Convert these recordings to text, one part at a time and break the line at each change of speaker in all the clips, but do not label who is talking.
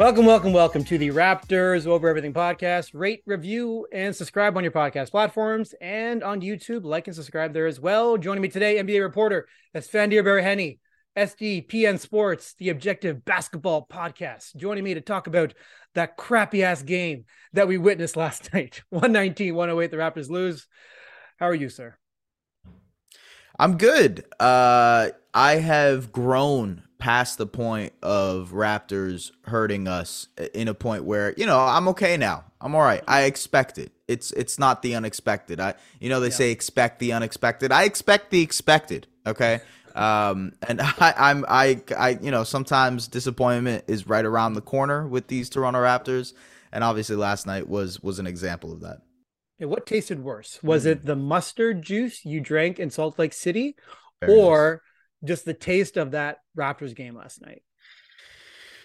Welcome, welcome, welcome to the Raptors Over Everything podcast. Rate, review, and subscribe on your podcast platforms and on YouTube. Like and subscribe there as well. Joining me today, NBA reporter Esfandiar Baraheni, SDPN Sports, the Objective Basketball Podcast. Joining me to talk about that crappy ass game that we witnessed last night 119 108. The Raptors lose. How are you, sir?
I'm good. Uh, I have grown past the point of Raptors hurting us in a point where you know I'm okay now. I'm all right. I expect it. It's it's not the unexpected. I you know they yeah. say expect the unexpected. I expect the expected. Okay. Um, and I, I'm I I you know sometimes disappointment is right around the corner with these Toronto Raptors, and obviously last night was was an example of that.
what tasted worse? Was mm. it the mustard juice you drank in Salt Lake City, or nice just the taste of that Raptors game last night.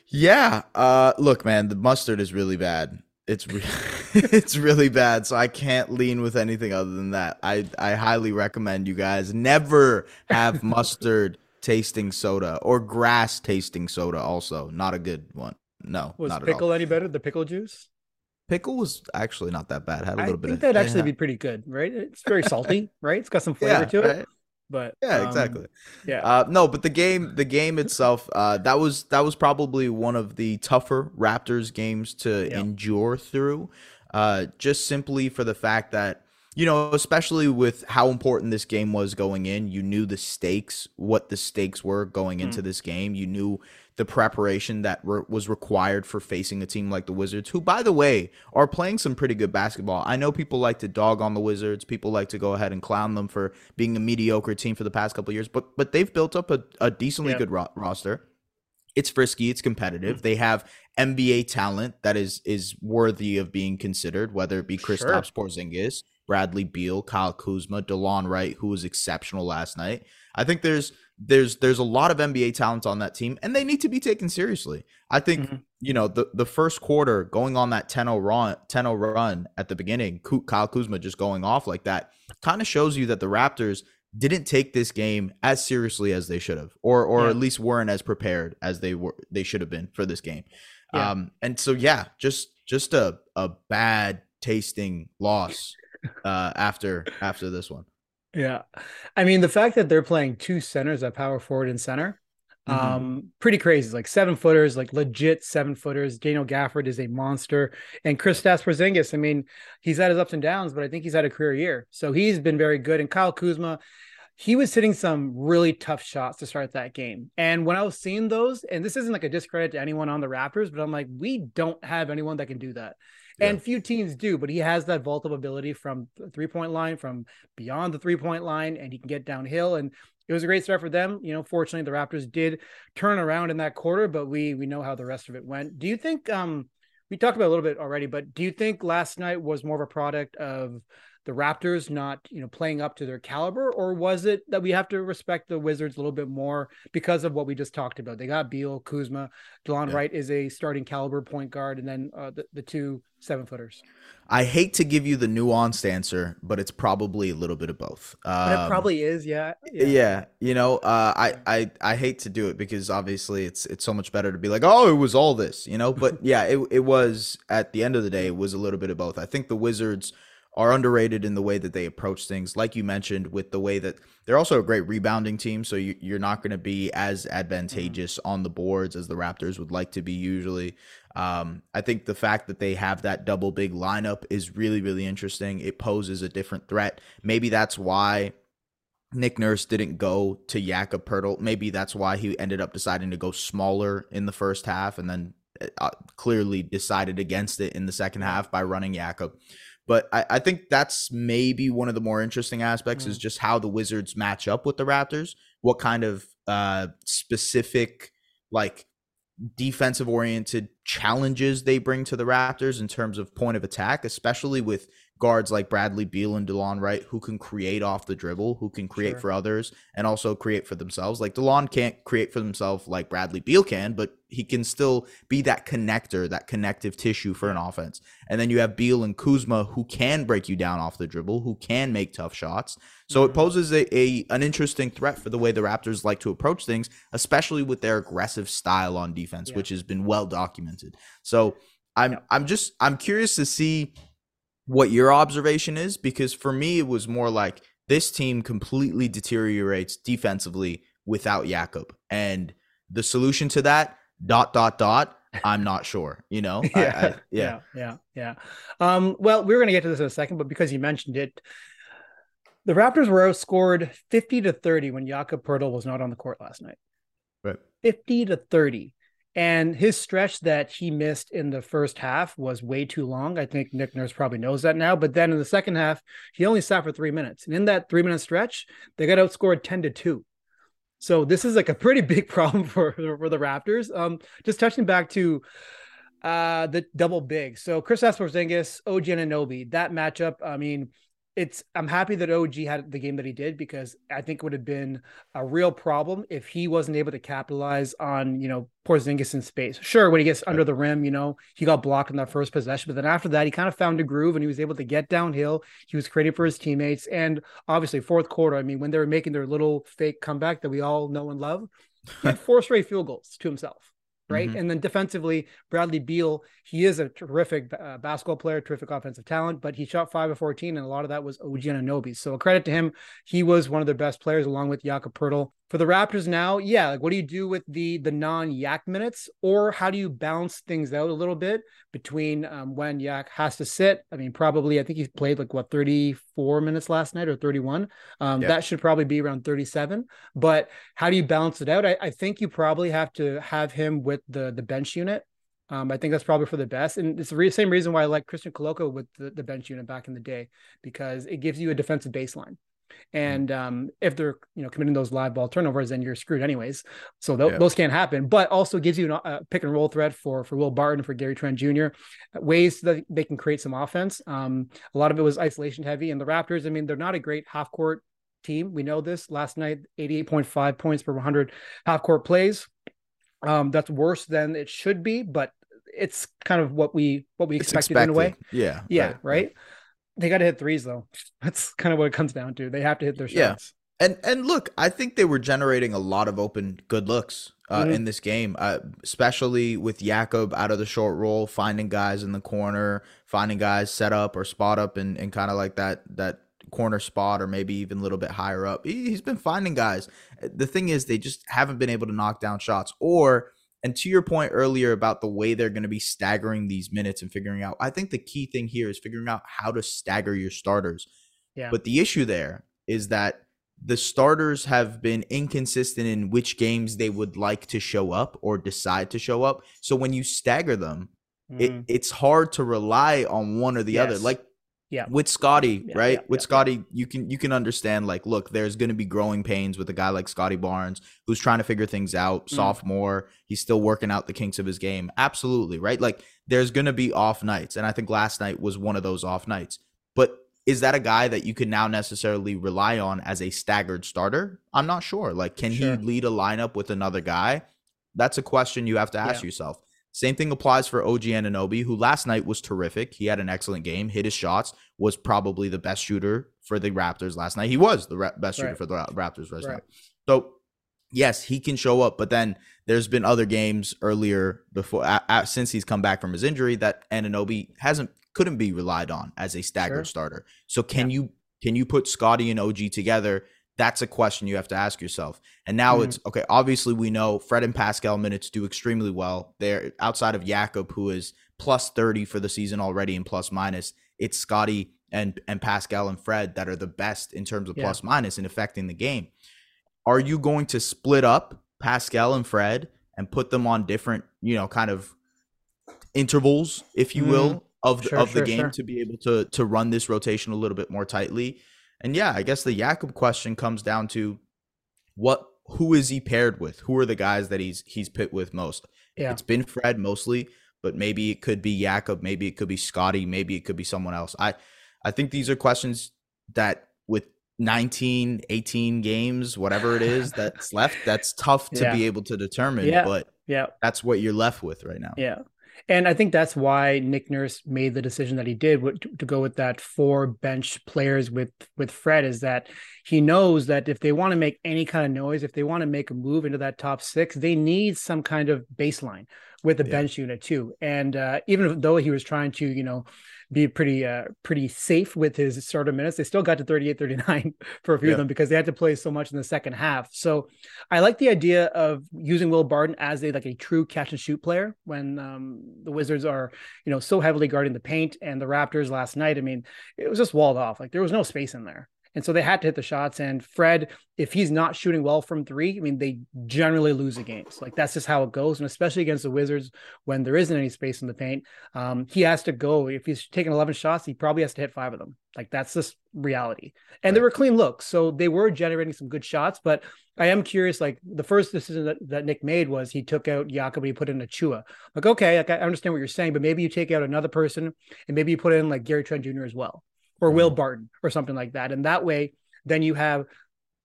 Yeah. Uh, look, man, the mustard is really bad. It's re- it's really bad, so I can't lean with anything other than that. I I highly recommend you guys never have mustard tasting soda or grass tasting soda. Also, not a good one. No,
was pickle any better? The pickle juice.
Pickle was actually not that bad. Had a little
I
bit. I
think that'd actually yeah. be pretty good, right? It's very salty, right? It's got some flavor yeah, to it. Right? But
yeah, um, exactly. Yeah. Uh, no, but the game, the game itself, uh, that was that was probably one of the tougher Raptors games to yeah. endure through. Uh, just simply for the fact that you know, especially with how important this game was going in, you knew the stakes, what the stakes were going into mm. this game. You knew the preparation that re- was required for facing a team like the Wizards, who, by the way, are playing some pretty good basketball. I know people like to dog on the Wizards. People like to go ahead and clown them for being a mediocre team for the past couple years, but but they've built up a, a decently good ro- roster. It's frisky. It's competitive. Mm-hmm. They have NBA talent that is is worthy of being considered, whether it be Kristaps sure. Porzingis, Bradley Beal, Kyle Kuzma, Delon Wright, who was exceptional last night. I think there's there's there's a lot of NBA talent on that team, and they need to be taken seriously. I think mm-hmm. you know the the first quarter going on that 10-0 run 10-0 run at the beginning, Kyle Kuzma just going off like that kind of shows you that the Raptors didn't take this game as seriously as they should have, or or yeah. at least weren't as prepared as they were they should have been for this game. Yeah. Um, and so yeah, just just a a bad tasting loss uh, after after this one.
Yeah. I mean, the fact that they're playing two centers at power forward and center, mm-hmm. um, pretty crazy. Like seven footers, like legit seven footers. Daniel Gafford is a monster. And Kristaps Porzingis, I mean, he's had his ups and downs, but I think he's had a career year. So he's been very good. And Kyle Kuzma, he was hitting some really tough shots to start that game. And when I was seeing those, and this isn't like a discredit to anyone on the Raptors, but I'm like, we don't have anyone that can do that. And few teams do, but he has that vault of ability from three point line, from beyond the three point line, and he can get downhill. And it was a great start for them. You know, fortunately, the Raptors did turn around in that quarter, but we we know how the rest of it went. Do you think um we talked about a little bit already, but do you think last night was more of a product of the Raptors not, you know, playing up to their caliber, or was it that we have to respect the Wizards a little bit more because of what we just talked about? They got Beal, Kuzma, Delon yeah. Wright is a starting caliber point guard, and then uh, the, the two seven footers.
I hate to give you the nuanced answer, but it's probably a little bit of both.
Um, it probably is, yeah.
Yeah, yeah you know, uh, I, I I hate to do it because obviously it's it's so much better to be like, oh, it was all this, you know. But yeah, it it was at the end of the day, it was a little bit of both. I think the Wizards are underrated in the way that they approach things. Like you mentioned, with the way that they're also a great rebounding team, so you, are not going to be as advantageous mm-hmm. on the boards as the Raptors would like to be usually. Um, I think the fact that they have that double big lineup is really, really interesting. It poses a different threat. Maybe that's why Nick Nurse didn't go to Jakob Poeltl. Maybe that's why he ended up deciding to go smaller in the first half and then uh, clearly decided against it in the second half by running Jakob. But I, I think that's maybe one of the more interesting aspects mm. is just how the Wizards match up with the Raptors. What kind of uh, specific like defensive oriented challenges they bring to the Raptors in terms of point of attack, especially with guards like Bradley Beal and DeLon Wright who can create off the dribble, who can create sure. for others and also create for themselves. Like DeLon can't create for himself like Bradley Beal can, but he can still be that connector, that connective tissue for an offense. And then you have Beal and Kuzma who can break you down off the dribble, who can make tough shots. So mm-hmm. it poses a, a an interesting threat for the way the Raptors like to approach things, especially with their aggressive style on defense, yeah. which has been well documented. So I'm yeah. I'm just I'm curious to see what your observation is because for me it was more like this team completely deteriorates defensively without Jakob. And the solution to that, dot dot dot, I'm not sure. You know,
yeah, I, I, yeah, yeah, yeah, yeah. Um, well, we are going to get to this in a second, but because you mentioned it, the Raptors were outscored 50 to 30 when Jakob Poeltl was not on the court last night.
Right,
50 to 30. And his stretch that he missed in the first half was way too long. I think Nick Nurse probably knows that now. But then in the second half, he only sat for three minutes. And in that three minute stretch, they got outscored 10 to 2. So this is like a pretty big problem for, for the Raptors. Um, just touching back to uh, the double big. So Kristaps Porzingis, OG Anunoby, that matchup. I mean, it's I'm happy that OG had the game that he did because I think it would have been a real problem if he wasn't able to capitalize on you know Porzingis in space. Sure, when he gets under the rim, you know he got blocked in that first possession, but then after that he kind of found a groove and he was able to get downhill. He was creating for his teammates, and obviously fourth quarter. I mean, when they were making their little fake comeback that we all know and love, he had four straight field goals to himself right? Mm-hmm. And then defensively, Bradley Beal, he is a terrific uh, basketball player, terrific offensive talent, but he shot five of 14, and a lot of that was OG Anunoby. So a credit to him. He was one of their best players along with Jakob Poeltl for the Raptors now, yeah, like what do you do with the the non Yak minutes, or how do you balance things out a little bit between um, when Yak has to sit? I mean, probably I think he played like what 34 minutes last night or 31. Um, yeah. That should probably be around 37. But how do you balance it out? I, I think you probably have to have him with the the bench unit. Um, I think that's probably for the best, and it's the re- same reason why I like Christian Koloko with the, the bench unit back in the day because it gives you a defensive baseline. Mm-hmm. And um, if they're you know committing those live ball turnovers, then you're screwed anyways. So th- yeah. those can't happen. But also gives you a pick and roll threat for for Will Barton for Gary Trent Jr. Ways that they can create some offense. Um, a lot of it was isolation heavy, and the Raptors. I mean, they're not a great half court team. We know this. Last night, 88.5 points per 100 half court plays. Um, that's worse than it should be, but it's kind of what we what we expected, expected, in a way.
Yeah.
Yeah. Right. right? They got to hit threes though. That's kind of what it comes down to. They have to hit their shots.
Yeah. And and look, I think they were generating a lot of open good looks uh, mm-hmm. in this game, uh, especially with Jakob out of the short roll, finding guys in the corner, finding guys set up or spot up, and, and kind of like that that corner spot or maybe even a little bit higher up. He, he's been finding guys. The thing is, they just haven't been able to knock down shots, or and to your point earlier about the way they're going to be staggering these minutes and figuring out, I think the key thing here is figuring out how to stagger your starters. Yeah. But the issue there is that the starters have been inconsistent in which games they would like to show up or decide to show up. So when you stagger them, mm. it, it's hard to rely on one or the yes. other. Like
yeah.
With Scotty, yeah, right? Yeah, With yeah, Scotty, you can you can understand like, look, there's going to be growing pains with a guy like Scottie Barnes who's trying to figure things out, mm. sophomore, he's still working out the kinks of his game. Absolutely, right? Like there's going to be off nights, and I think last night was one of those off nights. But is that a guy that you can now necessarily rely on as a staggered starter? I'm not sure. Like can sure. he lead a lineup with another guy? That's a question you have to ask yourself. Same thing applies for OG Anunoby, who last night was terrific. He had an excellent game, hit his shots, was probably the best shooter for the Raptors last night. He was the best shooter right. for the Raptors last right. night. So, yes, he can show up, but then there's been other games earlier before since he's come back from his injury that Anunoby hasn't couldn't be relied on as a staggered sure. starter. So can yeah. you can you put Scotty and OG together that's a question you have to ask yourself. And now mm-hmm. it's okay. Obviously, we know Fred and Pascal minutes do extremely well. They're outside of Jakob, who is plus 30 for the season already and plus minus. It's Scotty and, and Pascal and Fred that are the best in terms of yeah. plus minus in affecting the game. Are you going to split up Pascal and Fred and put them on different, you know, kind of intervals, if you mm, will, of the, sure, of the game sure. to be able to to run this rotation a little bit more tightly. And yeah, I guess the Jakob question comes down to what who is he paired with? Who are the guys that he's he's pit with most? Yeah. It's been Fred mostly, but maybe it could be Jakob, maybe it could be Scotty, maybe it could be someone else. I I think these are questions that with 19, 18 games, whatever it is that's left, that's tough to yeah. be able to determine. Yeah. But yeah, that's what you're left with right now.
Yeah. And I think that's why Nick Nurse made the decision that he did to go with that four bench players with with Fred is that he knows that if they want to make any kind of noise, if they want to make a move into that top six, they need some kind of baseline with the yeah. bench unit too. And uh, even though he was trying to, you know, be pretty uh, pretty safe with his starter minutes. They still got to 38 39 for a few yeah. of them because they had to play so much in the second half. So I like the idea of using Will Barton as a like a true catch and shoot player when um, the Wizards are, you know, so heavily guarding the paint and the Raptors last night. I mean, it was just walled off. Like there was no space in there. And so they had to hit the shots. And Fred, if he's not shooting well from three, I mean, they generally lose the games. Like that's just how it goes. And especially against the Wizards when there isn't any space in the paint, um, he has to go. If he's taking 11 shots, he probably has to hit five of them. Like that's just reality. And right. they were clean looks. So they were generating some good shots. But I am curious, like the first decision that, that Nick made was he took out Jakob, he put in Achiuwa. Like, okay, like, I understand what you're saying, but maybe you take out another person and maybe you put in like Gary Trent Jr. as well or Will mm-hmm. Barton or something like that. And that way, then you have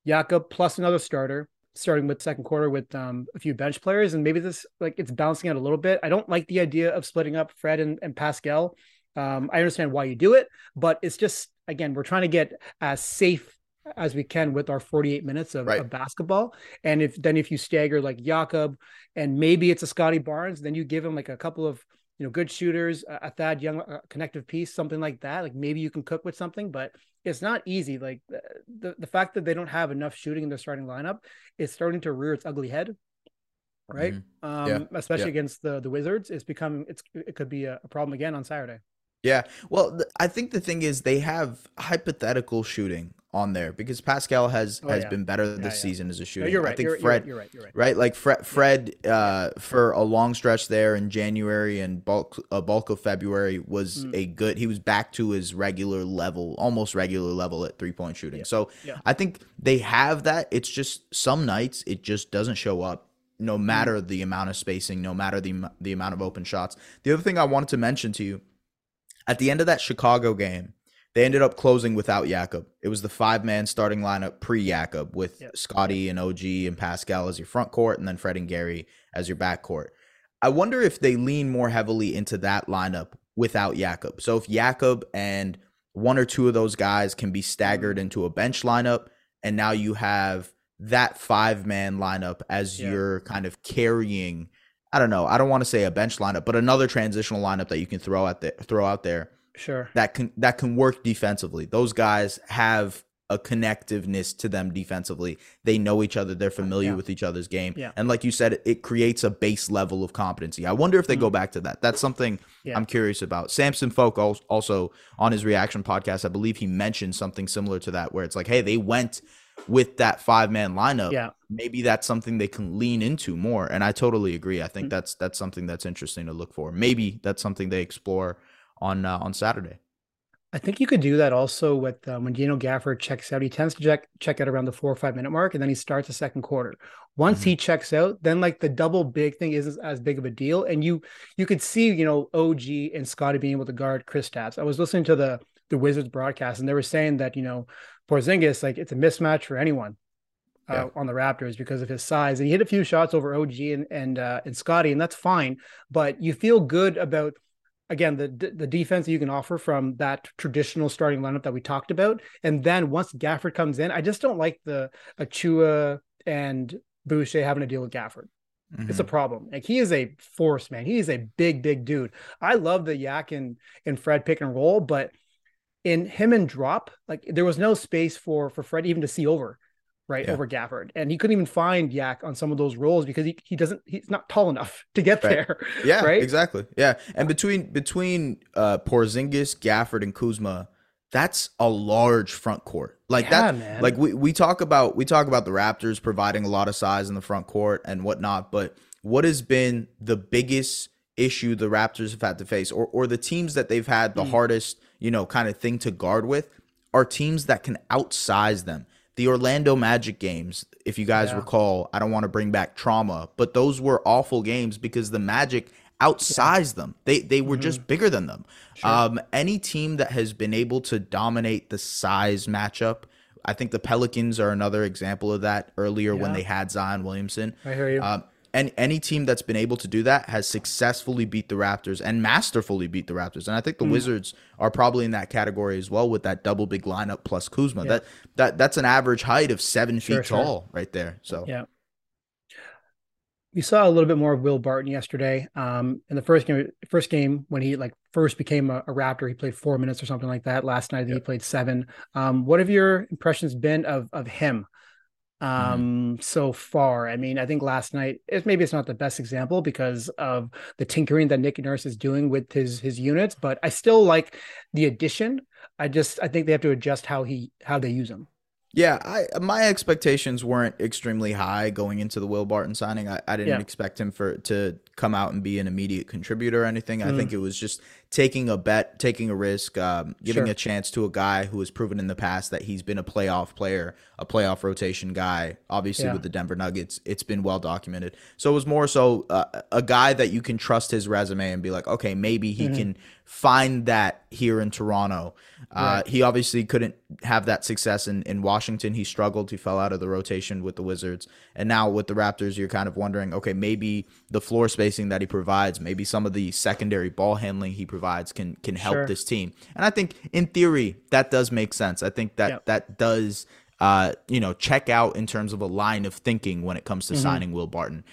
Jakob plus another starter starting with second quarter with um, a few bench players. And maybe this, like, it's balancing out a little bit. I don't like the idea of splitting up Fred and, and Pascal. Um, I understand why you do it, but it's just, again, we're trying to get as safe as we can with our 48 minutes of, right. of, basketball. And if then if you stagger like Jakob and maybe it's a Scottie Barnes, then you give him like a couple of you know, good shooters, a Thad Young a connective piece, something like that. Like maybe you can cook with something, but it's not easy. Like the, the fact that they don't have enough shooting in their starting lineup is starting to rear its ugly head. Right. Mm-hmm. Um, yeah. especially yeah. against the, the Wizards, it's becoming, it's, it could be a, a problem again on Saturday.
Yeah. Well, th- I think the thing is they have hypothetical shooting on there because Pascal has oh, has yeah. been better this yeah. season as a shooter. No,
you're right.
I think
you're,
Fred,
you're, right. You're right.
Right. Like Fred, Fred uh, for a long stretch there in January and bulk a bulk of February was mm. a good. He was back to his regular level, almost regular level at three point shooting. So I think they have that. It's just some nights it just doesn't show up. No mm. matter mm. the amount of spacing, no matter the the amount of open shots. The other thing I wanted to mention to you at the end of that Chicago game, they ended up closing without Jakob. It was the five man starting lineup pre Jakob with yep. Scottie and OG and Pascal as your front court and then Fred and Gary as your back court. I wonder if they lean more heavily into that lineup without Jakob. So if Jakob and one or two of those guys can be staggered mm-hmm. into a bench lineup, and now you have that five man lineup as yeah. you're kind of carrying. I don't know. I don't want to say a bench lineup, but another transitional lineup that you can throw out there, throw out there
Sure.
That can that can work defensively. Those guys have a connectiveness to them defensively. They know each other. They're familiar yeah. with each other's game. Yeah. And like you said, it creates a base level of competency. I wonder if they mm-hmm. go back to that. That's something yeah. I'm curious about. Samson Folk also on his reaction podcast, I believe he mentioned something similar to that, where it's like, hey, they went with that five man lineup.
Yeah.
Maybe that's something they can lean into more. And I totally agree. I think mm-hmm. that's that's something that's interesting to look for. Maybe that's something they explore on uh, on Saturday.
I think you could do that also with um, when Daniel Gafford checks out. He tends to check check out around the four or five minute mark, and then he starts the second quarter. Once mm-hmm. he checks out, then like the double big thing isn't as big of a deal, and you you could see you know OG and Scotty being able to guard Chris Kristaps. I was listening to the the Wizards broadcast, and they were saying that you know Porzingis like it's a mismatch for anyone uh, yeah. on the Raptors because of his size, and he hit a few shots over OG and and uh, and Scotty, and that's fine. But you feel good about again the the defense you can offer from that traditional starting lineup that we talked about. And then once Gafford comes in, I just don't like the Achiuwa and Boucher having to deal with Gafford. Mm-hmm. It's a mm-hmm. problem. Like he is a force, man. He is a big, big dude. I love the Yak and, and Fred pick and roll, but in him and drop, like there was no space for for Fred even to see over right yeah. over Gafford, and he couldn't even find Yak on some of those rolls because he, he doesn't he's not tall enough to get right. there.
Yeah,
right.
Exactly. Yeah, and between between uh, Porzingis, Gafford, and Kuzma, that's a large front court. Like yeah, that. Man. Like we we talk about we talk about the Raptors providing a lot of size in the front court and whatnot, but what has been the biggest issue the Raptors have had to face, or or the teams that they've had the mm. hardest, you know, kind of thing to guard with, are teams that can outsize them. The Orlando Magic games, if you guys yeah. recall, I don't want to bring back trauma, but those were awful games because the Magic outsized yeah. them. They they were mm-hmm. just bigger than them. Sure. Um, any team that has been able to dominate the size matchup, I think the Pelicans are another example of that. Earlier yeah. when they had Zion Williamson,
I hear you. Um,
and any team that's been able to do that has successfully beat the Raptors and masterfully beat the Raptors. And I think the mm. Wizards are probably in that category as well with that double big lineup plus Kuzma. Yeah. That that that's an average height of seven sure, feet sure. tall right there. So
yeah. We saw a little bit more of Will Barton yesterday. Um, in the first game, first game when he like first became a, a Raptor, he played four minutes or something like that. Last night, he played seven. Um, what have your impressions been of of him? Mm-hmm. um mm-hmm. so far i mean i think last night it, maybe it's not the best example because of the tinkering that nick nurse is doing with his his units but i still like the addition i just i think they have to adjust how he how they use him
yeah, I my expectations weren't extremely high going into the Will Barton signing. I, I didn't yeah. expect him for to come out and be an immediate contributor or anything. Mm. I think it was just taking a bet, taking a risk, um, giving sure. a chance to a guy who has proven in the past that he's been a playoff player, a playoff rotation guy. Obviously, yeah. with the Denver Nuggets, it's been well documented. So it was more so uh, a guy that you can trust his resume and be like, okay, maybe he mm-hmm. can find that here in Toronto. Uh, right. He obviously couldn't have that success in, in Washington. He struggled. He fell out of the rotation with the Wizards. And now with the Raptors, you're kind of wondering, okay, maybe the floor spacing that he provides, maybe some of the secondary ball handling he provides can can help sure. this team. And I think in theory that does make sense. I think that yep. that does uh, you know, check out in terms of a line of thinking when it comes to mm-hmm. signing Will Barton.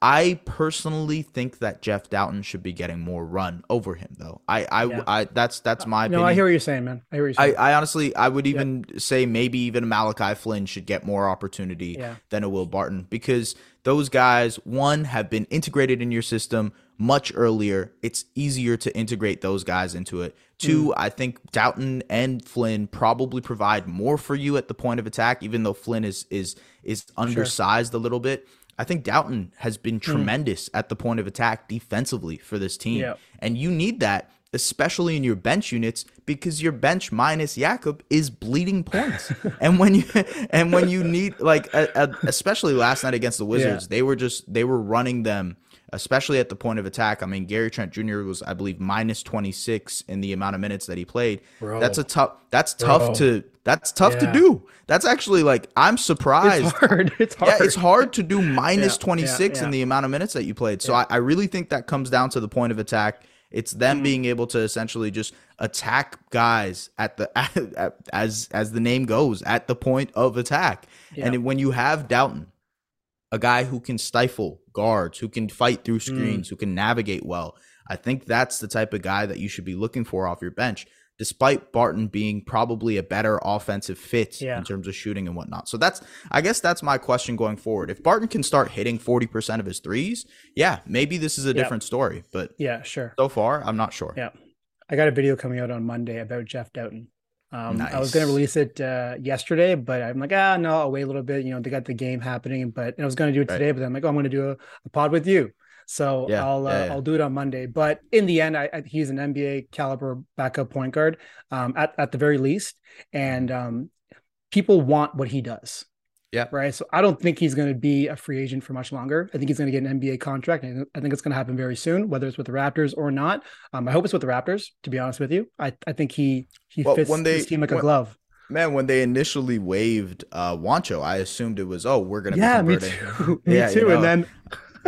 I personally think that Jeff Dowtin should be getting more run over him, though. I, I, yeah. I that's that's my opinion.
No, I hear what you're saying, man. I hear what you're saying.
I, I honestly, I would even say maybe even Malachi Flynn should get more opportunity yeah. than a Will Barton because those guys, one, have been integrated in your system much earlier. It's easier to integrate those guys into it. Two, mm. I think Dowtin and Flynn probably provide more for you at the point of attack, even though Flynn is is is undersized sure. a little bit. I think Dowtin has been hmm. tremendous mm. at the point of attack defensively for this team. Yep. And you need that, especially in your bench units, because your bench minus Jakob is bleeding points. and when you and when you need like a, a, especially last night against the Wizards, yeah. they were just they were running them especially at the point of attack. I mean, Gary Trent Jr. was, I believe, minus 26 in the amount of minutes that he played. Bro. That's a tough. That's tough Bro. to. That's tough yeah. to do. That's actually like I'm surprised.
It's hard. It's hard.
Yeah, it's hard to do minus yeah, 26 in the amount of minutes that you played. So I, I, really think that comes down to the point of attack. It's them mm-hmm. being able to essentially just attack guys at the at, as as the name goes at the point of attack. And when you have Dowtin, a guy who can stifle guards, who can fight through mm. screens, mm. who can navigate well. I think that's the type of guy that you should be looking for off your bench, despite Barton being probably a better offensive fit yeah. in terms of shooting and whatnot. So that's, I guess that's my question going forward. If Barton can start hitting 40% of his threes, yeah, maybe this is a different story. But
yeah, sure.
So far, I'm not sure.
Yeah. I got a video coming out on Monday about Jeff Dowtin. Um, nice. I was going to release it uh, yesterday, but I'm like, ah, no, I'll wait a little bit. You know, they got the game happening, but I was going to do it right. today, but I'm like, oh, I'm going to do a, a, pod with you. So yeah, I'll uh, yeah, yeah. I'll do it on Monday. But in the end, I, I, he's an NBA caliber backup point guard um, at at the very least, and um, people want what he does.
Yeah.
Right. So I don't think he's going to be a free agent for much longer. I think he's going to get an NBA contract. And I think it's going to happen very soon, whether it's with the Raptors or not. Um, I hope it's with the Raptors, to be honest with you. I, I think he he well, fits when they, this team like when, a glove.
Man, when they initially waived uh Juancho, I assumed it was, oh, we're gonna
yeah, me too. me yeah, too. You know, and then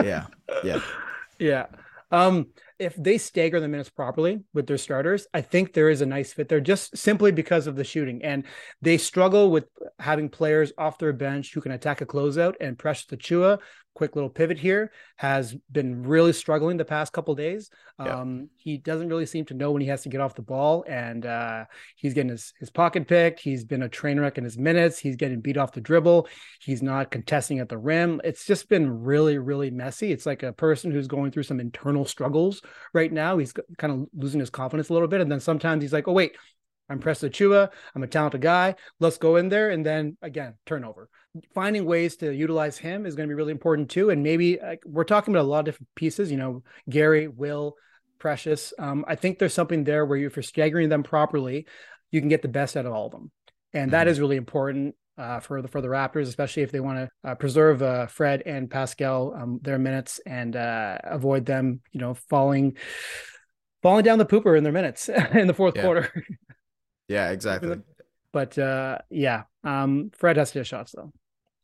Yeah. Yeah.
yeah. Um if they stagger the minutes properly with their starters, I think there is a nice fit there just simply because of the shooting. And they struggle with having players off their bench who can attack a closeout and Precious Achiuwa quick little pivot here has been really struggling the past couple days. Yeah. Um, he doesn't really seem to know when he has to get off the ball, and uh, he's getting his, his pocket picked. He's been a train wreck in his minutes. He's getting beat off the dribble. He's not contesting at the rim. It's just been really, really messy. It's like a person who's going through some internal struggles right now. He's kind of losing his confidence a little bit, and then sometimes he's like, "Oh wait." I'm Precious Achiuwa. I'm a talented guy. Let's go in there. And then again, turnover. Finding ways to utilize him is going to be really important too. And maybe like, we're talking about a lot of different pieces, you know, Gary, Will, Precious. Um, I think there's something there where if you're staggering them properly, you can get the best out of all of them. And mm-hmm. that is really important uh, for the for the Raptors, especially if they want to uh, preserve uh, Fred and Pascal um, their minutes and uh, avoid them, you know, falling falling down the pooper in their minutes in the fourth
yeah.
quarter.
Yeah, exactly.
But uh, yeah, um, Fred has to hit shots though.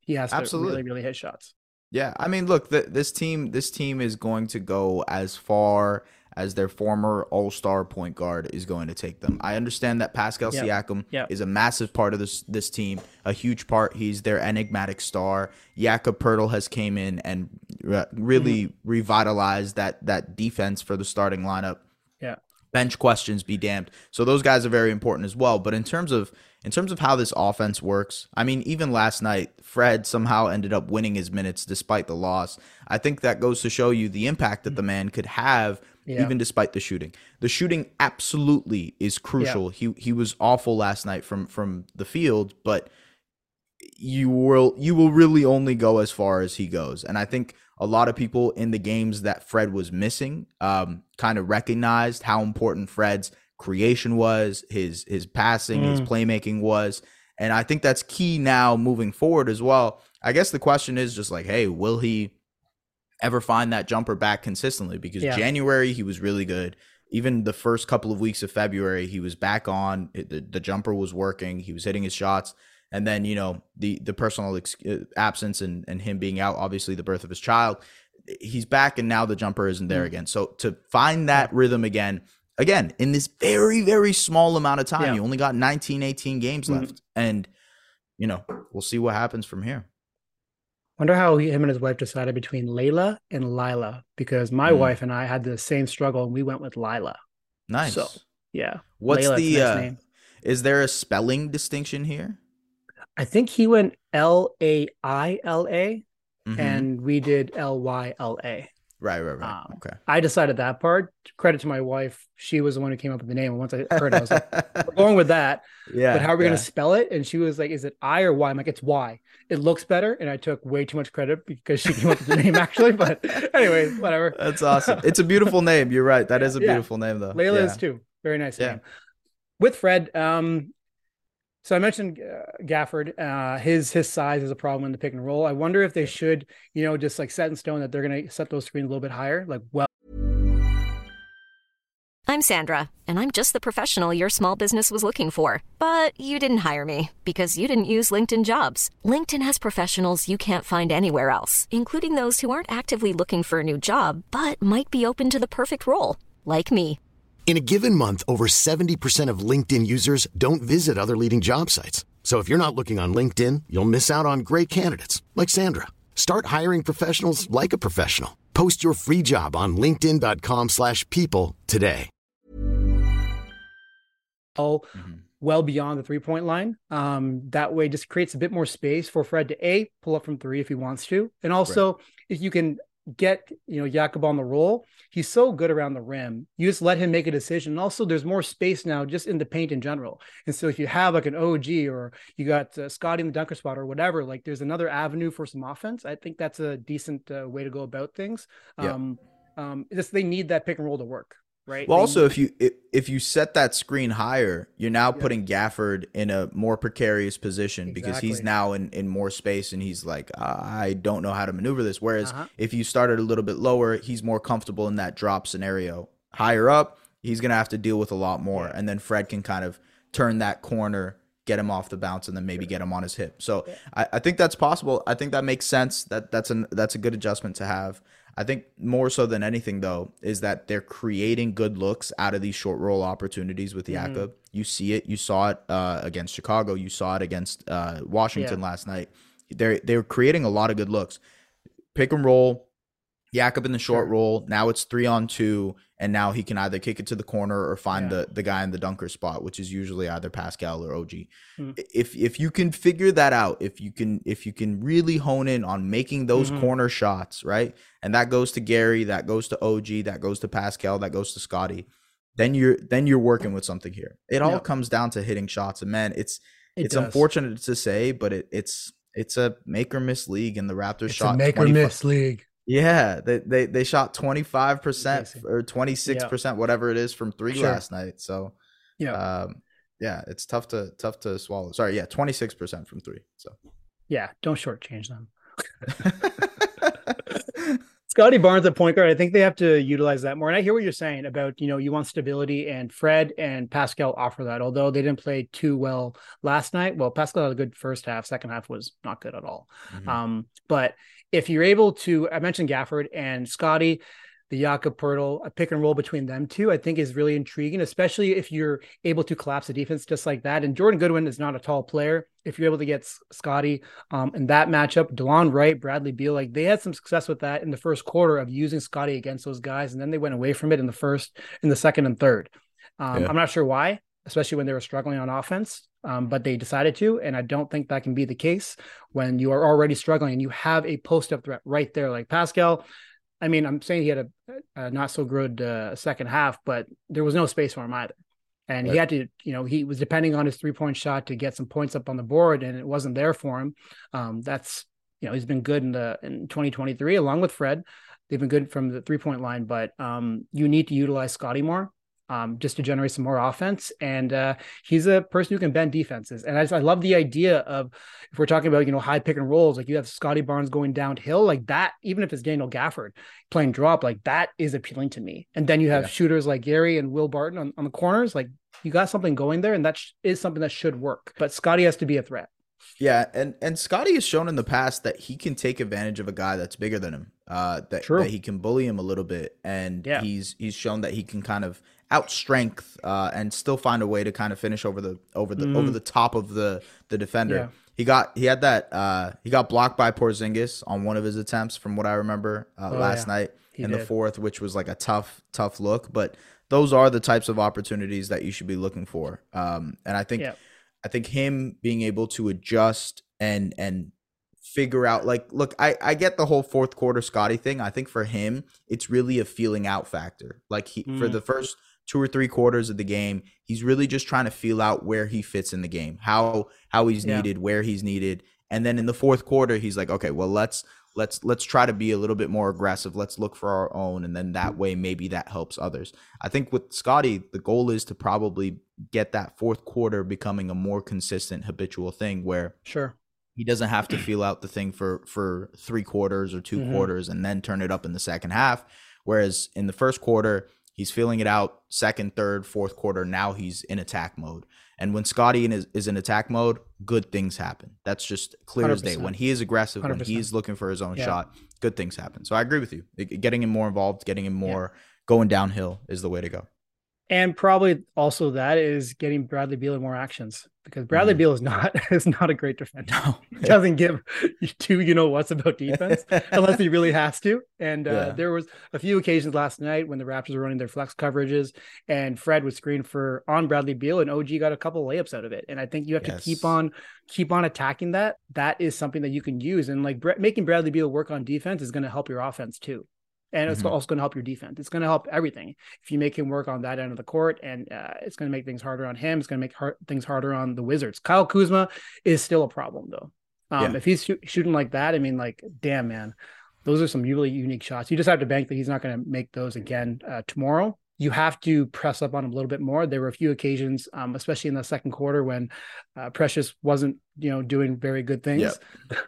He has to Absolutely. really, really hit shots.
Yeah, I mean, look, the, this team, this team is going to go as far as their former All Star point guard is going to take them. I understand that Pascal yep. Siakam yep. is a massive part of this this team, a huge part. He's their enigmatic star. Jakob Poeltl has came in and re- really mm-hmm. revitalized that that defense for the starting lineup.
Yeah,
bench questions be damned. So those guys are very important as well. But in terms of in terms of how this offense works, I mean, even last night, Fred somehow ended up winning his minutes despite the loss. I think that goes to show you the impact that the mm-hmm. man could have yeah. even despite the shooting. The shooting absolutely is crucial. Yeah. He he was awful last night from from the field, but you will you will really only go as far as he goes. And I think a lot of people in the games that Fred was missing um, kind of recognized how important Fred's creation was, his his passing, mm. his playmaking was. And I think that's key now moving forward as well. I guess the question is just like, hey, will he ever find that jumper back consistently because yeah. January he was really good. Even the first couple of weeks of February, he was back on. The, the jumper was working. He was hitting his shots. And then, you know, the the personal ex- uh, absence and, and him being out, obviously the birth of his child, he's back and now the jumper isn't there mm. again. So to find that rhythm again, again, in this very, very small amount of time, yeah. you only got 19, 18 games mm-hmm. left. And, you know, we'll see what happens from here.
Wonder how he, him and his wife decided between Layla and Lila because my mm. wife and I had the same struggle and we went with Lila.
Nice. So
yeah.
What's Layla, the uh, is there a spelling distinction here?
I think he went L A I L A mm-hmm. and we did L Y L A.
Right, right, right. Um, okay.
I decided that part. Credit to my wife. She was the one who came up with the name. And once I heard it, I was like, we're going with that. Yeah. But how are we yeah. going to spell it? And she was like, is it I or Y? I'm like, it's Y. It looks better. And I took way too much credit because she came up with the name actually. But anyway, whatever.
That's awesome. It's a beautiful name. You're right. That is a beautiful name, though.
Layla yeah. is too. Very nice name. With Fred, um, so I mentioned uh, Gafford. Uh, his his size is a problem in the pick and roll. I wonder if they should, you know, just like set in stone that they're going to set those screens a little bit higher. Like, well.
I'm Sandra, and I'm just the professional your small business was looking for. But you didn't hire me because you didn't use LinkedIn Jobs. LinkedIn has professionals you can't find anywhere else, including those who aren't actively looking for a new job but might be open to the perfect role, like me.
In a given month, over 70% of LinkedIn users don't visit other leading job sites. So if you're not looking on LinkedIn, you'll miss out on great candidates like Sandra. Start hiring professionals like a professional. Post your free job on linkedin.com/people today.
Oh, mm-hmm. well beyond the three-point line. Um, that way just creates a bit more space for Fred to A, pull up from 3 if he wants to. And also right. if you can get you know Jakob on the roll. He's so good around the rim. You just let him make a decision. And also, there's more space now just in the paint in general. And so, if you have like an OG or you got uh, Scotty in the dunker spot or whatever, like there's another avenue for some offense. I think that's a decent uh, way to go about things. Um, yeah. um, just they need that pick and roll to work right?
Well, also if you if you set that screen higher, you're now yeah. putting Gafford in a more precarious position exactly. because he's now in in more space and he's like, I don't know how to maneuver this. Whereas uh-huh. if you started a little bit lower, he's more comfortable in that drop scenario. Higher up, he's gonna have to deal with a lot more, yeah. and then Fred can kind of turn that corner. Get him off the bounce and then maybe get him on his hip. So yeah. I, I think that's possible. I think that makes sense. That that's an that's a good adjustment to have. I think more so than anything, though, is that they're creating good looks out of these short roll opportunities with mm-hmm. You see it. You saw it uh, against Chicago. You saw it against uh, Washington yeah. last night. They're they're creating a lot of good looks. Pick and roll, Jakob in the short sure. roll. Now it's three on two, and now he can either kick it to the corner or find yeah. the the guy in the dunker spot, which is usually either Pascal or OG. Mm. If if you can figure that out, if you can if you can really hone in on making those mm-hmm. corner shots, right? And that goes to Gary, that goes to OG, that goes to Pascal, that goes to Scotty. then you're then you're working with something here. It all comes down to hitting shots, and man, it's it it's does. unfortunate to say, but it, it's it's a make or miss league, and the Raptors it's shot
a make 25, or miss league.
Yeah, they they, they shot twenty five percent or twenty six percent, whatever it is, from three sure. last night. So yeah, um, yeah, it's tough to tough to swallow. Sorry, yeah, twenty six percent from three. So
yeah, don't shortchange them. Scottie Barnes at point guard, I think they have to utilize that more. And I hear what you're saying about, you know, you want stability and Fred and Pascal offer that, although they didn't play too well last night. Well, Pascal had a good first half, second half was not good at all. Mm-hmm. Um, but if you're able to, I mentioned Gafford and Scotty, the Jakob Poeltl, a pick and roll between them two, I think is really intriguing, especially if you're able to collapse the defense just like that. And Jordan Goodwin is not a tall player. If you're able to get Scotty um, in that matchup, Delon Wright, Bradley Beal, like they had some success with that in the first quarter of using Scotty against those guys, and then they went away from it in the first, in the second, and third. Um, yeah. I'm not sure why, especially when they were struggling on offense. Um, but they decided to, and I don't think that can be the case when you are already struggling and you have a post up threat right there, like Pascal. I mean, I'm saying he had a, a not so good uh, second half, but there was no space for him either. And right. he had to, you know, he was depending on his three point shot to get some points up on the board, and it wasn't there for him. Um, that's, you know, he's been good in the in 2023 along with Fred. They've been good from the three point line, but um, you need to utilize Scotty more um, just to generate some more offense. And uh, he's a person who can bend defenses. And I, just, I love the idea of if we're talking about you know high pick and rolls, like you have Scottie Barnes going downhill, like that. Even if it's Daniel Gafford playing drop, like that is appealing to me. And then you have yeah. shooters like Gary and Will Barton on, on the corners, like you got something going there, and that sh- is something that should work. But Scotty has to be a threat.
Yeah, and and Scottie has shown in the past that he can take advantage of a guy that's bigger than him. Uh, that, that he can bully him a little bit, and yeah. he's he's shown that he can kind of out strength uh, and still find a way to kind of finish over the over the mm. over the top of the the defender. Yeah. He got he had that uh, he got blocked by Porzingis on one of his attempts from what I remember uh, oh, last yeah. night he in did. the fourth, which was like a tough tough look. But those are the types of opportunities that you should be looking for. Um, and I think yeah. I think him being able to adjust and and figure out like look I, I get the whole fourth quarter scotty thing i think for him it's really a feeling out factor like he mm. for the first two or three quarters of the game. He's really just trying to feel out where he fits in the game, how how he's yeah. needed, where he's needed. And then in the fourth quarter, he's like, okay, well let's let's let's try to be a little bit more aggressive. Let's look for our own, and then that way maybe that helps others. I think with Scotty, the goal is to probably get that fourth quarter becoming a more consistent, habitual thing where
sure
he doesn't have to feel out the thing for for three quarters or 2 mm-hmm. quarters and then turn it up in the second half. Whereas in the first quarter, He's feeling it out second, third, fourth quarter. Now he's in attack mode. And when Scottie is, is in attack mode, good things happen. That's just clear 100%. as day. When he is aggressive, 100%. when he's looking for his own yeah. shot, good things happen. So I agree with you. Getting him more involved, getting him more yeah. going downhill is the way to go.
And probably also that is getting Bradley Beal more actions because Bradley mm. Beal is not is not a great defender. No. he doesn't give two you know what's about defense unless he really has to. And uh, yeah. there was a few occasions last night when the Raptors were running their flex coverages and Fred was screened for on Bradley Beal and OG got a couple layups out of it. And I think you have yes. to keep on keep on attacking that. That is something that you can use and like making Bradley Beal work on defense is going to help your offense too and it's mm-hmm. also going to help your defense. It's going to help everything if you make him work on that end of the court, and uh, it's going to make things harder on him. It's going to make hard, things harder on the Wizards. Kyle Kuzma is still a problem though. Um, yeah. If he's sh- shooting like that, I mean, like, damn man, those are some really unique shots. You just have to bank that he's not going to make those again uh, tomorrow you have to press up on him a little bit more. There were a few occasions, um, especially in the second quarter, when uh, Precious wasn't, you know, doing very good things.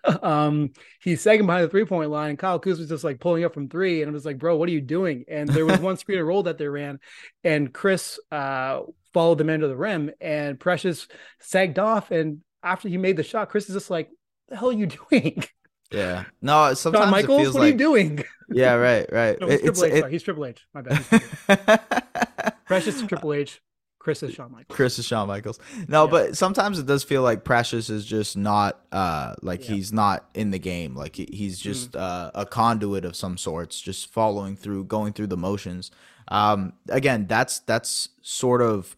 Yep. um, he's second behind the three point line, and Kyle Kuz was just like pulling up from three, and I was like, "Bro, what are you doing?" And there was one screen and roll that they ran, and Chris uh, followed them into the rim, and Precious sagged off, and after he made the shot, Chris is just like, "The hell are you doing?"
Yeah. No, sometimes
Michaels, what
like,
are you doing?
Yeah, right, right.
no, he's Triple H. It, he's Triple H. My bad. Precious Triple H. Chris is Shawn Michaels.
Chris is Shawn Michaels. No, yeah. but sometimes it does feel like Precious is just not uh like yeah. he's not in the game. Like he's just mm. uh, a conduit of some sorts, just following through, going through the motions. Um again, that's that's sort of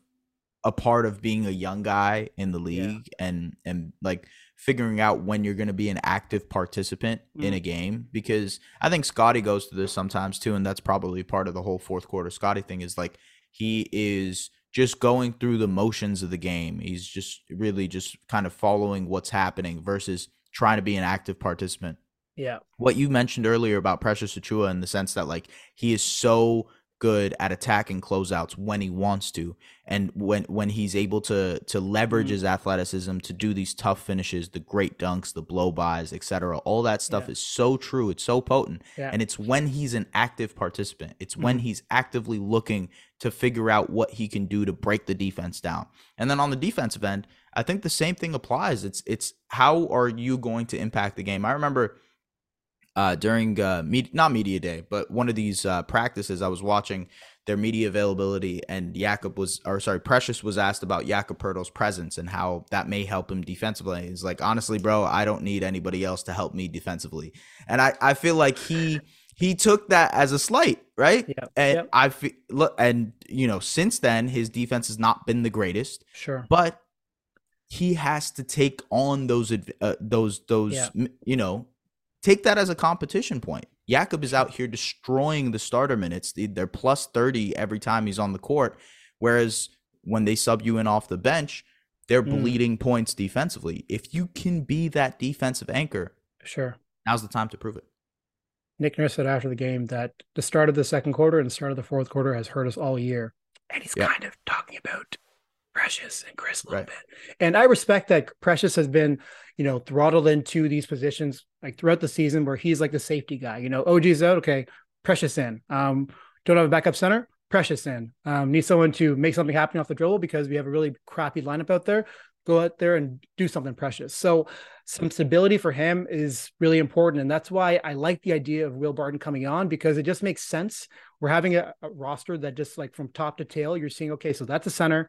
a part of being a young guy in the league yeah. and and like figuring out when you're going to be an active participant mm. in a game because I think Scotty goes through this sometimes too, and that's probably part of the whole fourth quarter Scotty thing is like He is just going through the motions of the game. He's just really just kind of following what's happening versus trying to be an active participant.
Yeah.
What you mentioned earlier about Precious Achiuwa in the sense that like he is so good at attacking closeouts when he wants to and when when he's able to to leverage mm-hmm. his athleticism to do these tough finishes the great dunks the blow bys etc all that stuff yeah. is so true it's so potent yeah. and it's when he's an active participant it's mm-hmm. when he's actively looking to figure out what he can do to break the defense down and then on the defensive end i think the same thing applies it's it's how are you going to impact the game i remember uh, during uh, me- not media day, but one of these uh, practices, I was watching their media availability, and Jakob was, or sorry, Precious was asked about Jakob Poeltl's presence and how that may help him defensively. He's like, honestly, bro, I don't need anybody else to help me defensively, and I, I feel like he he took that as a slight, right?
Yeah.
And
yep.
I feel, look, and you know, since then his defense has not been the greatest.
Sure,
but he has to take on those uh, those those yeah. you know take that as a competition point. Jakob is out here destroying the starter minutes. They're plus 30 every time he's on the court. Whereas when they sub you in off the bench, they're mm. bleeding points defensively. If you can be that defensive anchor,
sure.
Now's the time to prove it.
Nick Nurse said after the game that the start of the second quarter and the start of the fourth quarter has hurt us all year. And he's yep. kind of talking about Precious and Chris a little right. bit. And I respect that Precious has been, you know, throttled into these positions like throughout the season where he's like the safety guy. You know, OG's out, okay, Precious in. Um, don't have a backup center, Precious in. Um, need someone to make something happen off the dribble because we have a really crappy lineup out there. Go out there and do something precious. So some stability for him is really important. And that's why I like the idea of Will Barton coming on because it just makes sense. We're having a, a roster that just like from top to tail, you're seeing, okay, so that's a center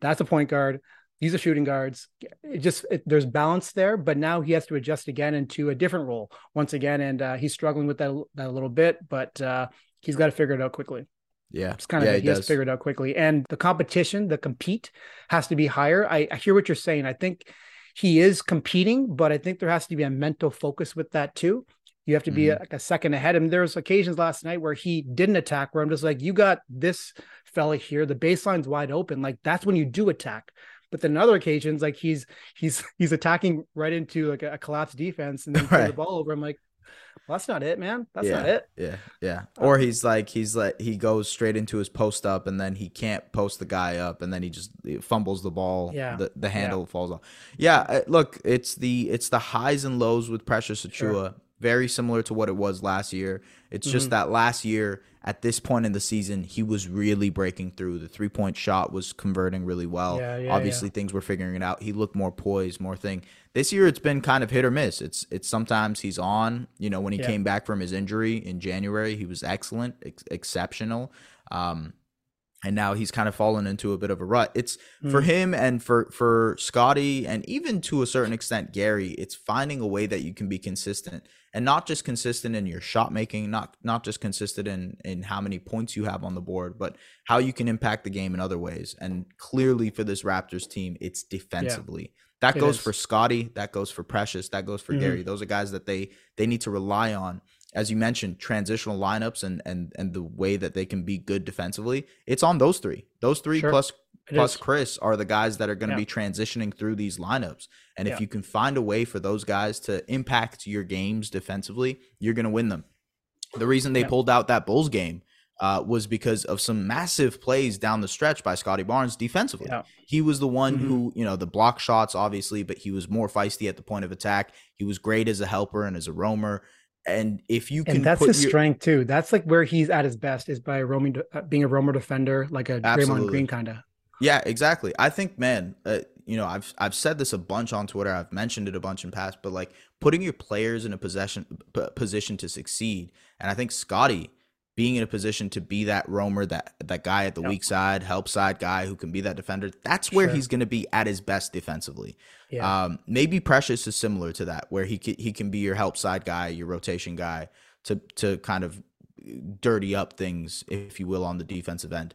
that's a point guard. These are shooting guards. It just it, there's balance there, but now he has to adjust again into a different role once again, and uh, he's struggling with that that a little bit, but uh, he's got to figure it out quickly.
Yeah,
it's kind of
yeah,
he, he has to figure it out quickly, and the competition, the compete, has to be higher. I, I hear what you're saying. I think he is competing, but I think there has to be a mental focus with that too. You have to be mm-hmm. a, like a second ahead. And there's occasions last night where he didn't attack, where I'm just like, you got this fella here. The baseline's wide open. Like that's when you do attack. But then other occasions, like he's he's he's attacking right into like a, a collapsed defense and then right. the ball over. I'm like, well, that's not it, man. That's
yeah,
not it.
Yeah, yeah. Or he's like, he's like, he goes straight into his post up, and then he can't post the guy up, and then he just fumbles the ball.
Yeah,
the, the handle yeah. falls off. Yeah, uh, look, it's the it's the highs and lows with Precious Achiuwa. Sure very similar to what it was last year. It's mm-hmm. just that last year, at this point in the season, he was really breaking through. The three point shot was converting really well.
Yeah, yeah,
Obviously,
yeah.
things were figuring it out. He looked more poised, more thing. This year, it's been kind of hit or miss. It's it's sometimes he's on. You know, when he came back from his injury in January, he was excellent, ex- exceptional. Um, and now he's kind of fallen into a bit of a rut. It's mm. for him and for for Scottie and even to a certain extent Gary. It's finding a way that you can be consistent and not just consistent in your shot making, not not just consistent in in how many points you have on the board, but how you can impact the game in other ways. And clearly for this Raptors team, it's defensively. Yeah. That it goes is. for Scottie, That goes for Precious. That goes for mm-hmm. Gary. Those are guys that they they need to rely on as you mentioned, transitional lineups and and and the way that they can be good defensively, it's on those three. Those three sure. plus plus Chris are the guys that are going to yeah. be transitioning through these lineups. And yeah. if you can find a way for those guys to impact your games defensively, you're going to win them. The reason they yeah. pulled out that Bulls game uh, was because of some massive plays down the stretch by Scottie Barnes defensively. Yeah. He was the one mm-hmm. who, you know, the block shots, obviously, but he was more feisty at the point of attack. He was great as a helper and as a roamer. And if you can,
and that's his your... strength too. That's like where he's at his best is by roaming, uh, being a roamer defender, like a Absolutely. Draymond Green kind of.
Yeah, exactly. I think, man, uh, you know, I've I've said this a bunch on Twitter. I've mentioned it a bunch in past, but like putting your players in a possession p- position to succeed, and I think Scottie being in a position to be that roamer, that that guy at the yep. weak side, help side guy who can be that defender. That's where sure. he's going to be at his best defensively. Yeah. Um, maybe Precious is similar to that, where he can, he can be your help side guy, your rotation guy to to kind of dirty up things, if you will, on the defensive end.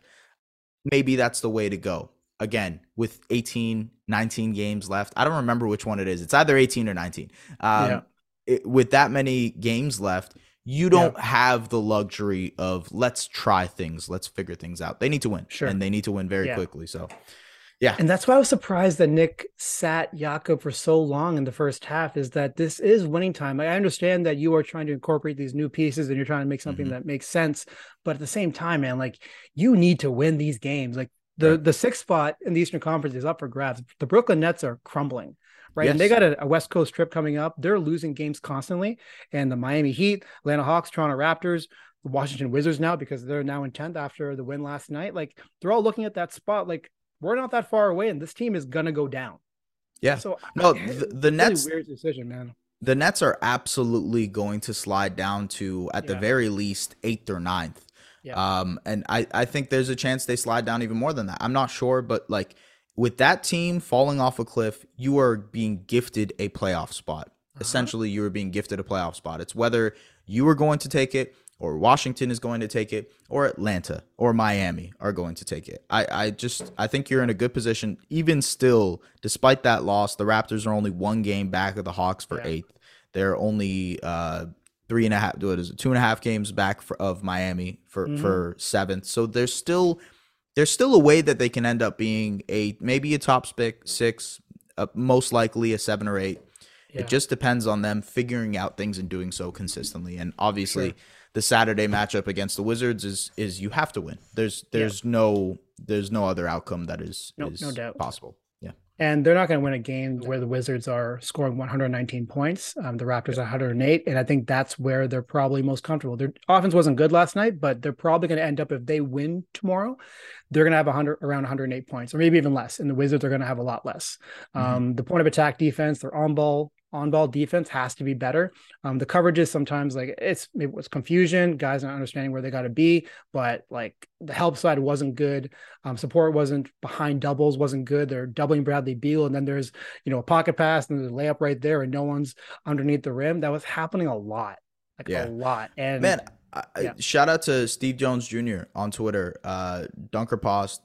Maybe that's the way to go. Again, with 18, 19 games left, I don't remember which one it is. It's either 18 or 19. Um, yeah. it, with that many games left, you don't yeah. have the luxury of let's try things, let's figure things out. They need to win,
sure.
and they need to win very yeah. quickly. So, yeah,
and that's why I was surprised that Nick sat Jakob for so long in the first half. Is that this is winning time? I understand that you are trying to incorporate these new pieces and you're trying to make something mm-hmm. that makes sense, but at the same time, man, like you need to win these games. Like the the sixth spot in the Eastern Conference is up for grabs. The Brooklyn Nets are crumbling right? Yes. And they got a, a, West Coast trip coming up. They're losing games constantly. And the Miami Heat, Atlanta Hawks, Toronto Raptors, the Washington Wizards now, because they're now in 10th after the win last night, like they're all looking at that spot. Like we're not that far away, and this team is going to go down.
Yeah. So no, the, the Nets
weird decision, man.
The Nets are absolutely going to slide down to at yeah. the very least eighth or ninth. Yeah. Um, and I, I think there's a chance they slide down even more than that. I'm not sure, but like with that team falling off a cliff, you are being gifted a playoff spot. Uh-huh. Essentially, you are being gifted a playoff spot. It's whether you are going to take it, or Washington is going to take it, or Atlanta or Miami are going to take it. I, I just I think you're in a good position. Even still, despite that loss, the Raptors are only one game back of the Hawks for yeah. eighth. They're only uh, three and a half. What is it? Two and a half games back for, of Miami for mm-hmm. for seventh. So there's still there's still a way that they can end up being a maybe a top pick six, uh, most likely a seven or eight. Yeah. It just depends on them figuring out things and doing so consistently. And obviously, sure. the Saturday matchup against the Wizards is is you have to win. There's there's yeah. no there's no other outcome that is,
no,
is
no doubt
possible
and they're not going to win a game where the Wizards are scoring 119 points. Um, the Raptors are 108, and I think that's where they're probably most comfortable. Their offense wasn't good last night, but they're probably going to end up if they win tomorrow, they're going to have 100 around 108 points, or maybe even less. And the Wizards are going to have a lot less. Mm-hmm. Um, the point of attack defense, their on ball on ball defense has to be better. Um, the coverages sometimes like it's it was confusion, guys not understanding where they got to be, but like the help side wasn't good. Um, support wasn't behind doubles wasn't good. They're doubling Bradley Beal, and then there's you know a pocket pass and there's a layup right there, and no one's underneath the rim. That was happening a lot, like yeah. a lot. And
man, I, yeah. shout out to Steve Jones Jr. on Twitter, uh, Dunker Post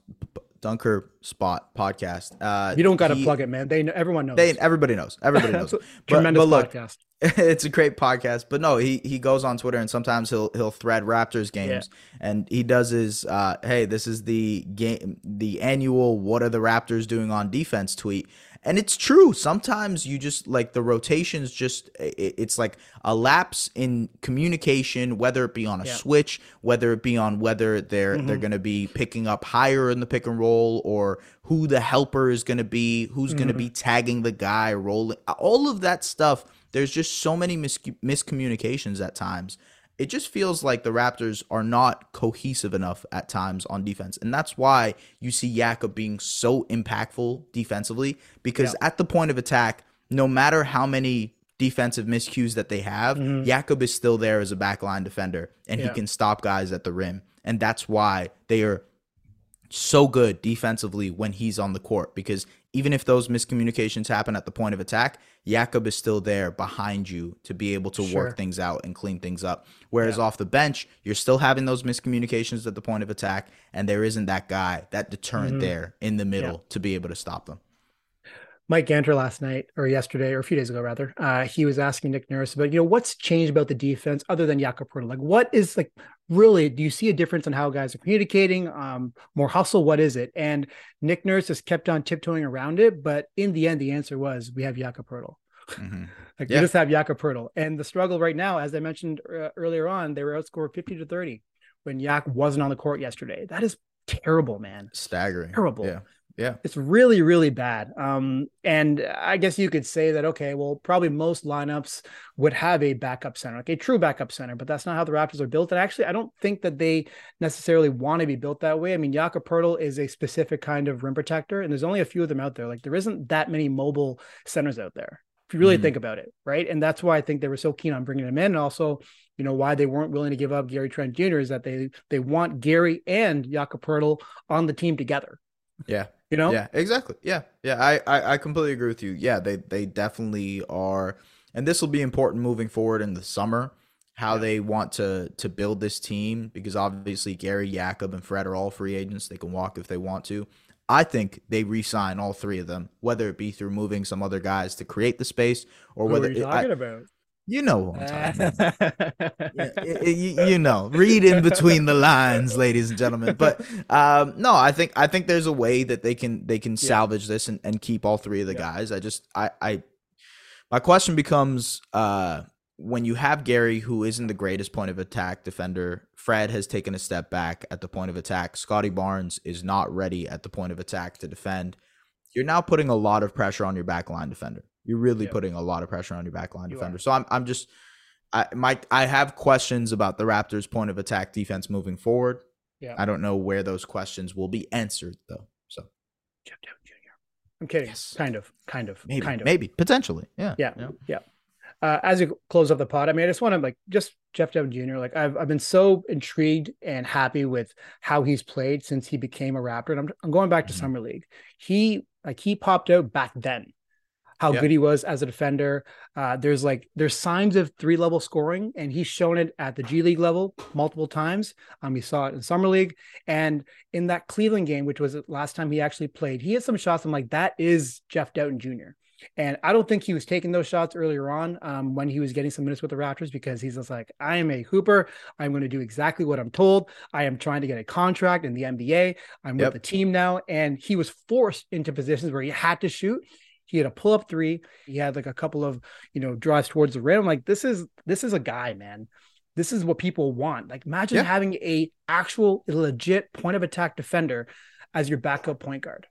Dunker Spot podcast. Uh,
you don't got to plug it, man. They know, everyone knows.
They everybody knows. Everybody knows.
Tremendous but look, podcast.
it's a great podcast. But no, he he goes on Twitter and sometimes he'll he'll thread Raptors games yeah. and he does his uh, hey, this is the game the annual what are the Raptors doing on defense tweet. And it's true. Sometimes you just like the rotations just it's like a lapse in communication, whether it be on a yeah. switch, whether it be on whether they're mm-hmm. they're going to be picking up higher in the pick and roll or who the helper is going to be, who's mm-hmm. going to be tagging the guy, rolling. All of that stuff. There's just so many mis- miscommunications at times it just feels like the Raptors are not cohesive enough at times on defense. And that's why you see Jakob being so impactful defensively because yeah. at the point of attack, no matter how many defensive miscues that they have, mm-hmm. Jakob is still there as a backline defender and yeah. he can stop guys at the rim. And that's why they are so good defensively when he's on the court because even if those miscommunications happen at the point of attack, Jakob is still there behind you to be able to sure. work things out and clean things up. Whereas yeah. off the bench, you're still having those miscommunications at the point of attack, and there isn't that guy, that deterrent mm-hmm. there in the middle yeah. to be able to stop them.
Mike Ganter last night or yesterday or a few days ago rather, uh, he was asking Nick Nurse about, you know, what's changed about the defense other than Jakob Like what is like really, do you see a difference in how guys are communicating? Um, more hustle, what is it? And Nick Nurse just kept on tiptoeing around it. But in the end, the answer was we have Jakob Mm-hmm. like yeah. we just have Jakob And the struggle right now, as I mentioned uh, earlier on, they were outscored 50 to 30 when Yak wasn't on the court yesterday. That is terrible, man.
Staggering.
Terrible.
Yeah. Yeah.
It's really, really bad. Um, and I guess you could say that, okay, well, probably most lineups would have a backup center, like a true backup center, but that's not how the Raptors are built. And actually, I don't think that they necessarily want to be built that way. I mean, Jakob is a specific kind of rim protector, and there's only a few of them out there. Like there isn't that many mobile centers out there, if you really mm-hmm. think about it, right? And that's why I think they were so keen on bringing him in. And also, you know, why they weren't willing to give up Gary Trent Jr. is that they they want Gary and Jakob on the team together.
Yeah.
You know?
Yeah, exactly. Yeah. Yeah. I, I, I completely agree with you. Yeah, they they definitely are and this will be important moving forward in the summer, how yeah. they want to to build this team, because obviously Gary, Jakob, and Fred are all free agents. They can walk if they want to. I think they re-sign all three of them, whether it be through moving some other guys to create the space or
Who
whether
are you talking I, about.
You know what I'm talking about. yeah, you, you, know, read in between the lines, ladies and gentlemen. But um, no, I think I think there's a way that they can they can salvage yeah. this and, and keep all three of the yeah. guys. I just I I my question becomes uh, when you have Gary, who isn't the greatest point of attack defender, Fred has taken a step back at the point of attack. Scottie Barnes is not ready at the point of attack to defend. You're now putting a lot of pressure on your backline defender. You're really yeah. putting a lot of pressure on your backline defender. Are. So I'm I'm just I my I have questions about the Raptors' point of attack defense moving forward. Yeah. I don't know where those questions will be answered though. So Jeff
Dowtin Jr. I'm kidding. Yes. Kind of. Kind of.
Maybe.
Kind of.
Maybe. Potentially. Yeah.
Yeah. Yeah. yeah. Uh, as you close up the pod, I mean, I just want to like just Jeff Dowtin Jr. Like I've I've been so intrigued and happy with how he's played since he became a Raptor. And I'm I'm going back to mm-hmm. summer league. He like he popped out back then how yeah. good he was as a defender. Uh, there's like there's signs of three level scoring, and he's shown it at the G League level multiple times. Um, we saw it in summer league, and in that Cleveland game, which was the last time he actually played, he had some shots. I'm like, that is Jeff Dowtin Jr. And I don't think he was taking those shots earlier on um, when he was getting some minutes with the Raptors because he's just like, I am a hooper. I'm going to do exactly what I'm told. I am trying to get a contract in the NBA. I'm yep. with the team now. And he was forced into positions where he had to shoot. He had a pull up three. He had like a couple of, you know, drives towards the rim. Like this is this is a guy, man. This is what people want. Like imagine yeah. having a actual legit point of attack defender as your backup point guard.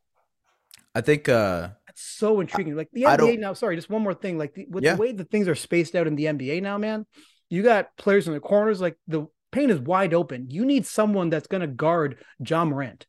I think uh
that's so intriguing. Like the NBA now, sorry, just one more thing. Like the, with yeah. the way that things are spaced out in the NBA now, man, you got players in the corners, like the paint is wide open. You need someone that's gonna guard Ja Morant.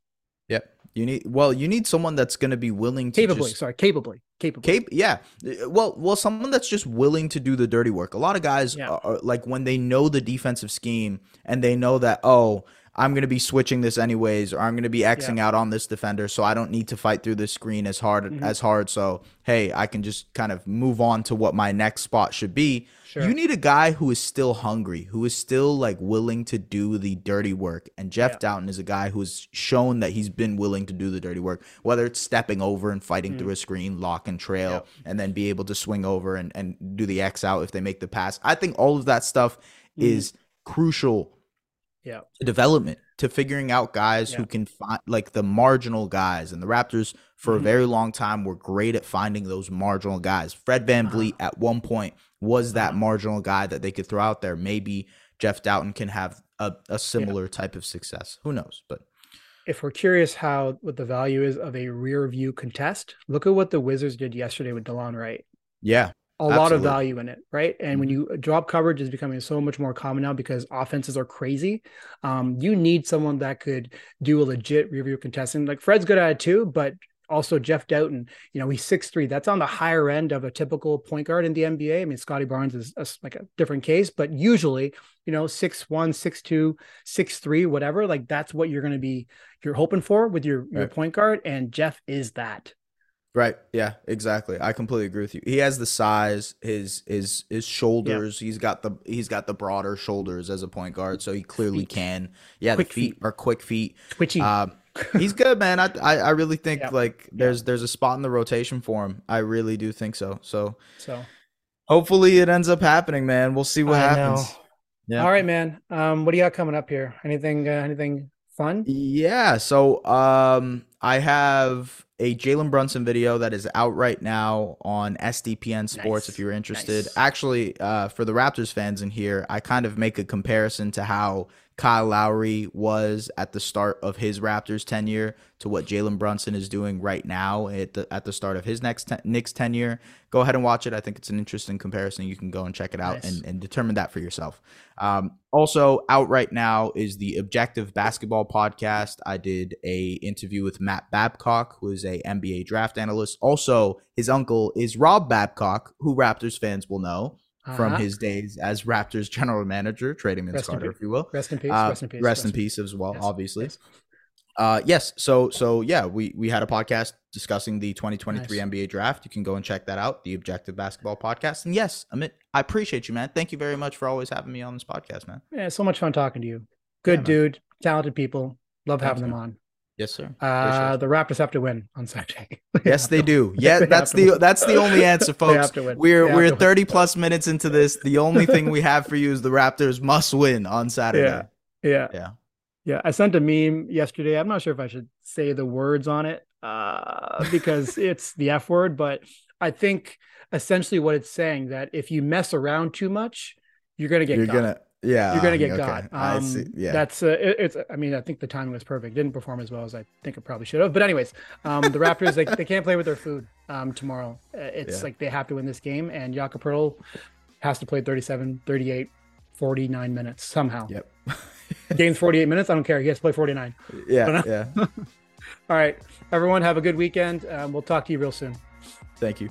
You need well, you need someone that's going to be willing to
capably.
Just,
sorry, capably, capably.
Cap, yeah. Well, well, someone that's just willing to do the dirty work. A lot of guys yeah. are, are like when they know the defensive scheme and they know that oh, I'm going to be switching this anyways, or I'm going to be Xing yeah. out on this defender, so I don't need to fight through this screen as hard mm-hmm. as hard. So hey, I can just kind of move on to what my next spot should be. Sure. You need a guy who is still hungry, who is still like willing to do the dirty work. And Jeff yeah. Dowtin is a guy who's shown that he's been willing to do the dirty work, whether it's stepping over and fighting mm. through a screen, lock and trail, and then be able to swing over and, and do the X out if they make the pass. I think all of that stuff mm. is crucial
yeah.
to development, to figuring out guys yeah. who can find like the marginal guys. And the Raptors for mm-hmm. a very long time were great at finding those marginal guys. Fred VanVleet uh-huh. at one point was that uh-huh. marginal guy that they could throw out there. Maybe Jeff Dowtin can have a, a similar yeah. type of success. Who knows? But
if we're curious how what the value is of a rear view contest, look at what the Wizards did yesterday with Delon Wright.
Yeah
a Absolutely. lot of value in it, right? And when mm-hmm. you drop coverage is becoming so much more common now because offenses are crazy. Um, you need someone that could do a legit review contesting. Like Fred's good at it too, but also Jeff Dowtin, you know, he's six three. That's on the higher end of a typical point guard in the NBA. I mean, Scottie Barnes is a, like a different case, but usually, you know, six one, six two, six three, whatever. Like that's what you're going to be you're hoping for with your your point guard, and Jeff is that.
Right. Yeah, exactly. I completely agree with you. He has the size, his his his shoulders. Yeah. He's got the he's got the broader shoulders as a point guard, so he clearly feet. can. Yeah, quick the feet, feet, are quick feet.
Twitchy. Uh,
he's good, man. I, I, I really think yeah. like there's yeah. there's a spot in the rotation for him. I really do think so. So
so
hopefully it ends up happening, man. We'll see what I happens. Know.
Yeah. All right, man. Um, what do you got coming up here? Anything uh, anything fun?
Yeah. So um I have a Jalen Brunson video that is out right now on SDPN Sports nice. if you're interested. Nice. Actually, uh, for the Raptors fans in here, I kind of make a comparison to how Kyle Lowry was at the start of his Raptors tenure to what Jalen Brunson is doing right now at the at the start of his next ten, Knicks tenure. Go ahead and watch it. I think it's an interesting comparison. You can go and check it out nice. and, and determine that for yourself. Um, also out right now is the Objective Basketball podcast. I did a interview with Matt Babcock, who is a NBA draft analyst. Also, his uncle is Rob Babcock, who Raptors fans will know uh-huh. from his days as Raptors general manager, trading Vince Carter, if you will.
Rest in peace. Uh, rest in peace.
Rest, rest in peace as well, yes. obviously. Yes. Uh, yes. So so yeah, we we had a podcast discussing the 2023 nice. NBA draft. You can go and check that out, the Objective Basketball Podcast. And yes, Amit, I appreciate you, man. Thank you very much for always having me on this podcast, man.
Yeah, so much fun talking to you. Good yeah, dude, talented people. Love having them on.
Yes, sir.
Uh, the Raptors have to win on Saturday.
yes, they do. Yeah, that's the that's the only answer, folks. We're we're 30 plus minutes into this. The only thing we have for you is the Raptors must win on Saturday.
Yeah. Yeah. Yeah. Yeah. I sent a meme yesterday. I'm not sure if I should say the words on it uh, because it's the F word, but I think essentially what it's saying that if you mess around too much, you're gonna get
you're gonna yeah,
you're gonna get okay. got. Um, yeah, that's uh, it, it's. I mean, I think the timing was perfect. Didn't perform as well as I think it probably should have. But anyways, um, the Raptors they, they can't play with their food um, tomorrow. Uh, it's yeah. like they have to win this game, and Jakob Poeltl has to play 37, 38, 49 minutes somehow.
Yep.
Game's 48 minutes. I don't care. He has to play 49.
Yeah. Uh, yeah.
all right, everyone, have a good weekend. Um, we'll talk to you real soon.
Thank you.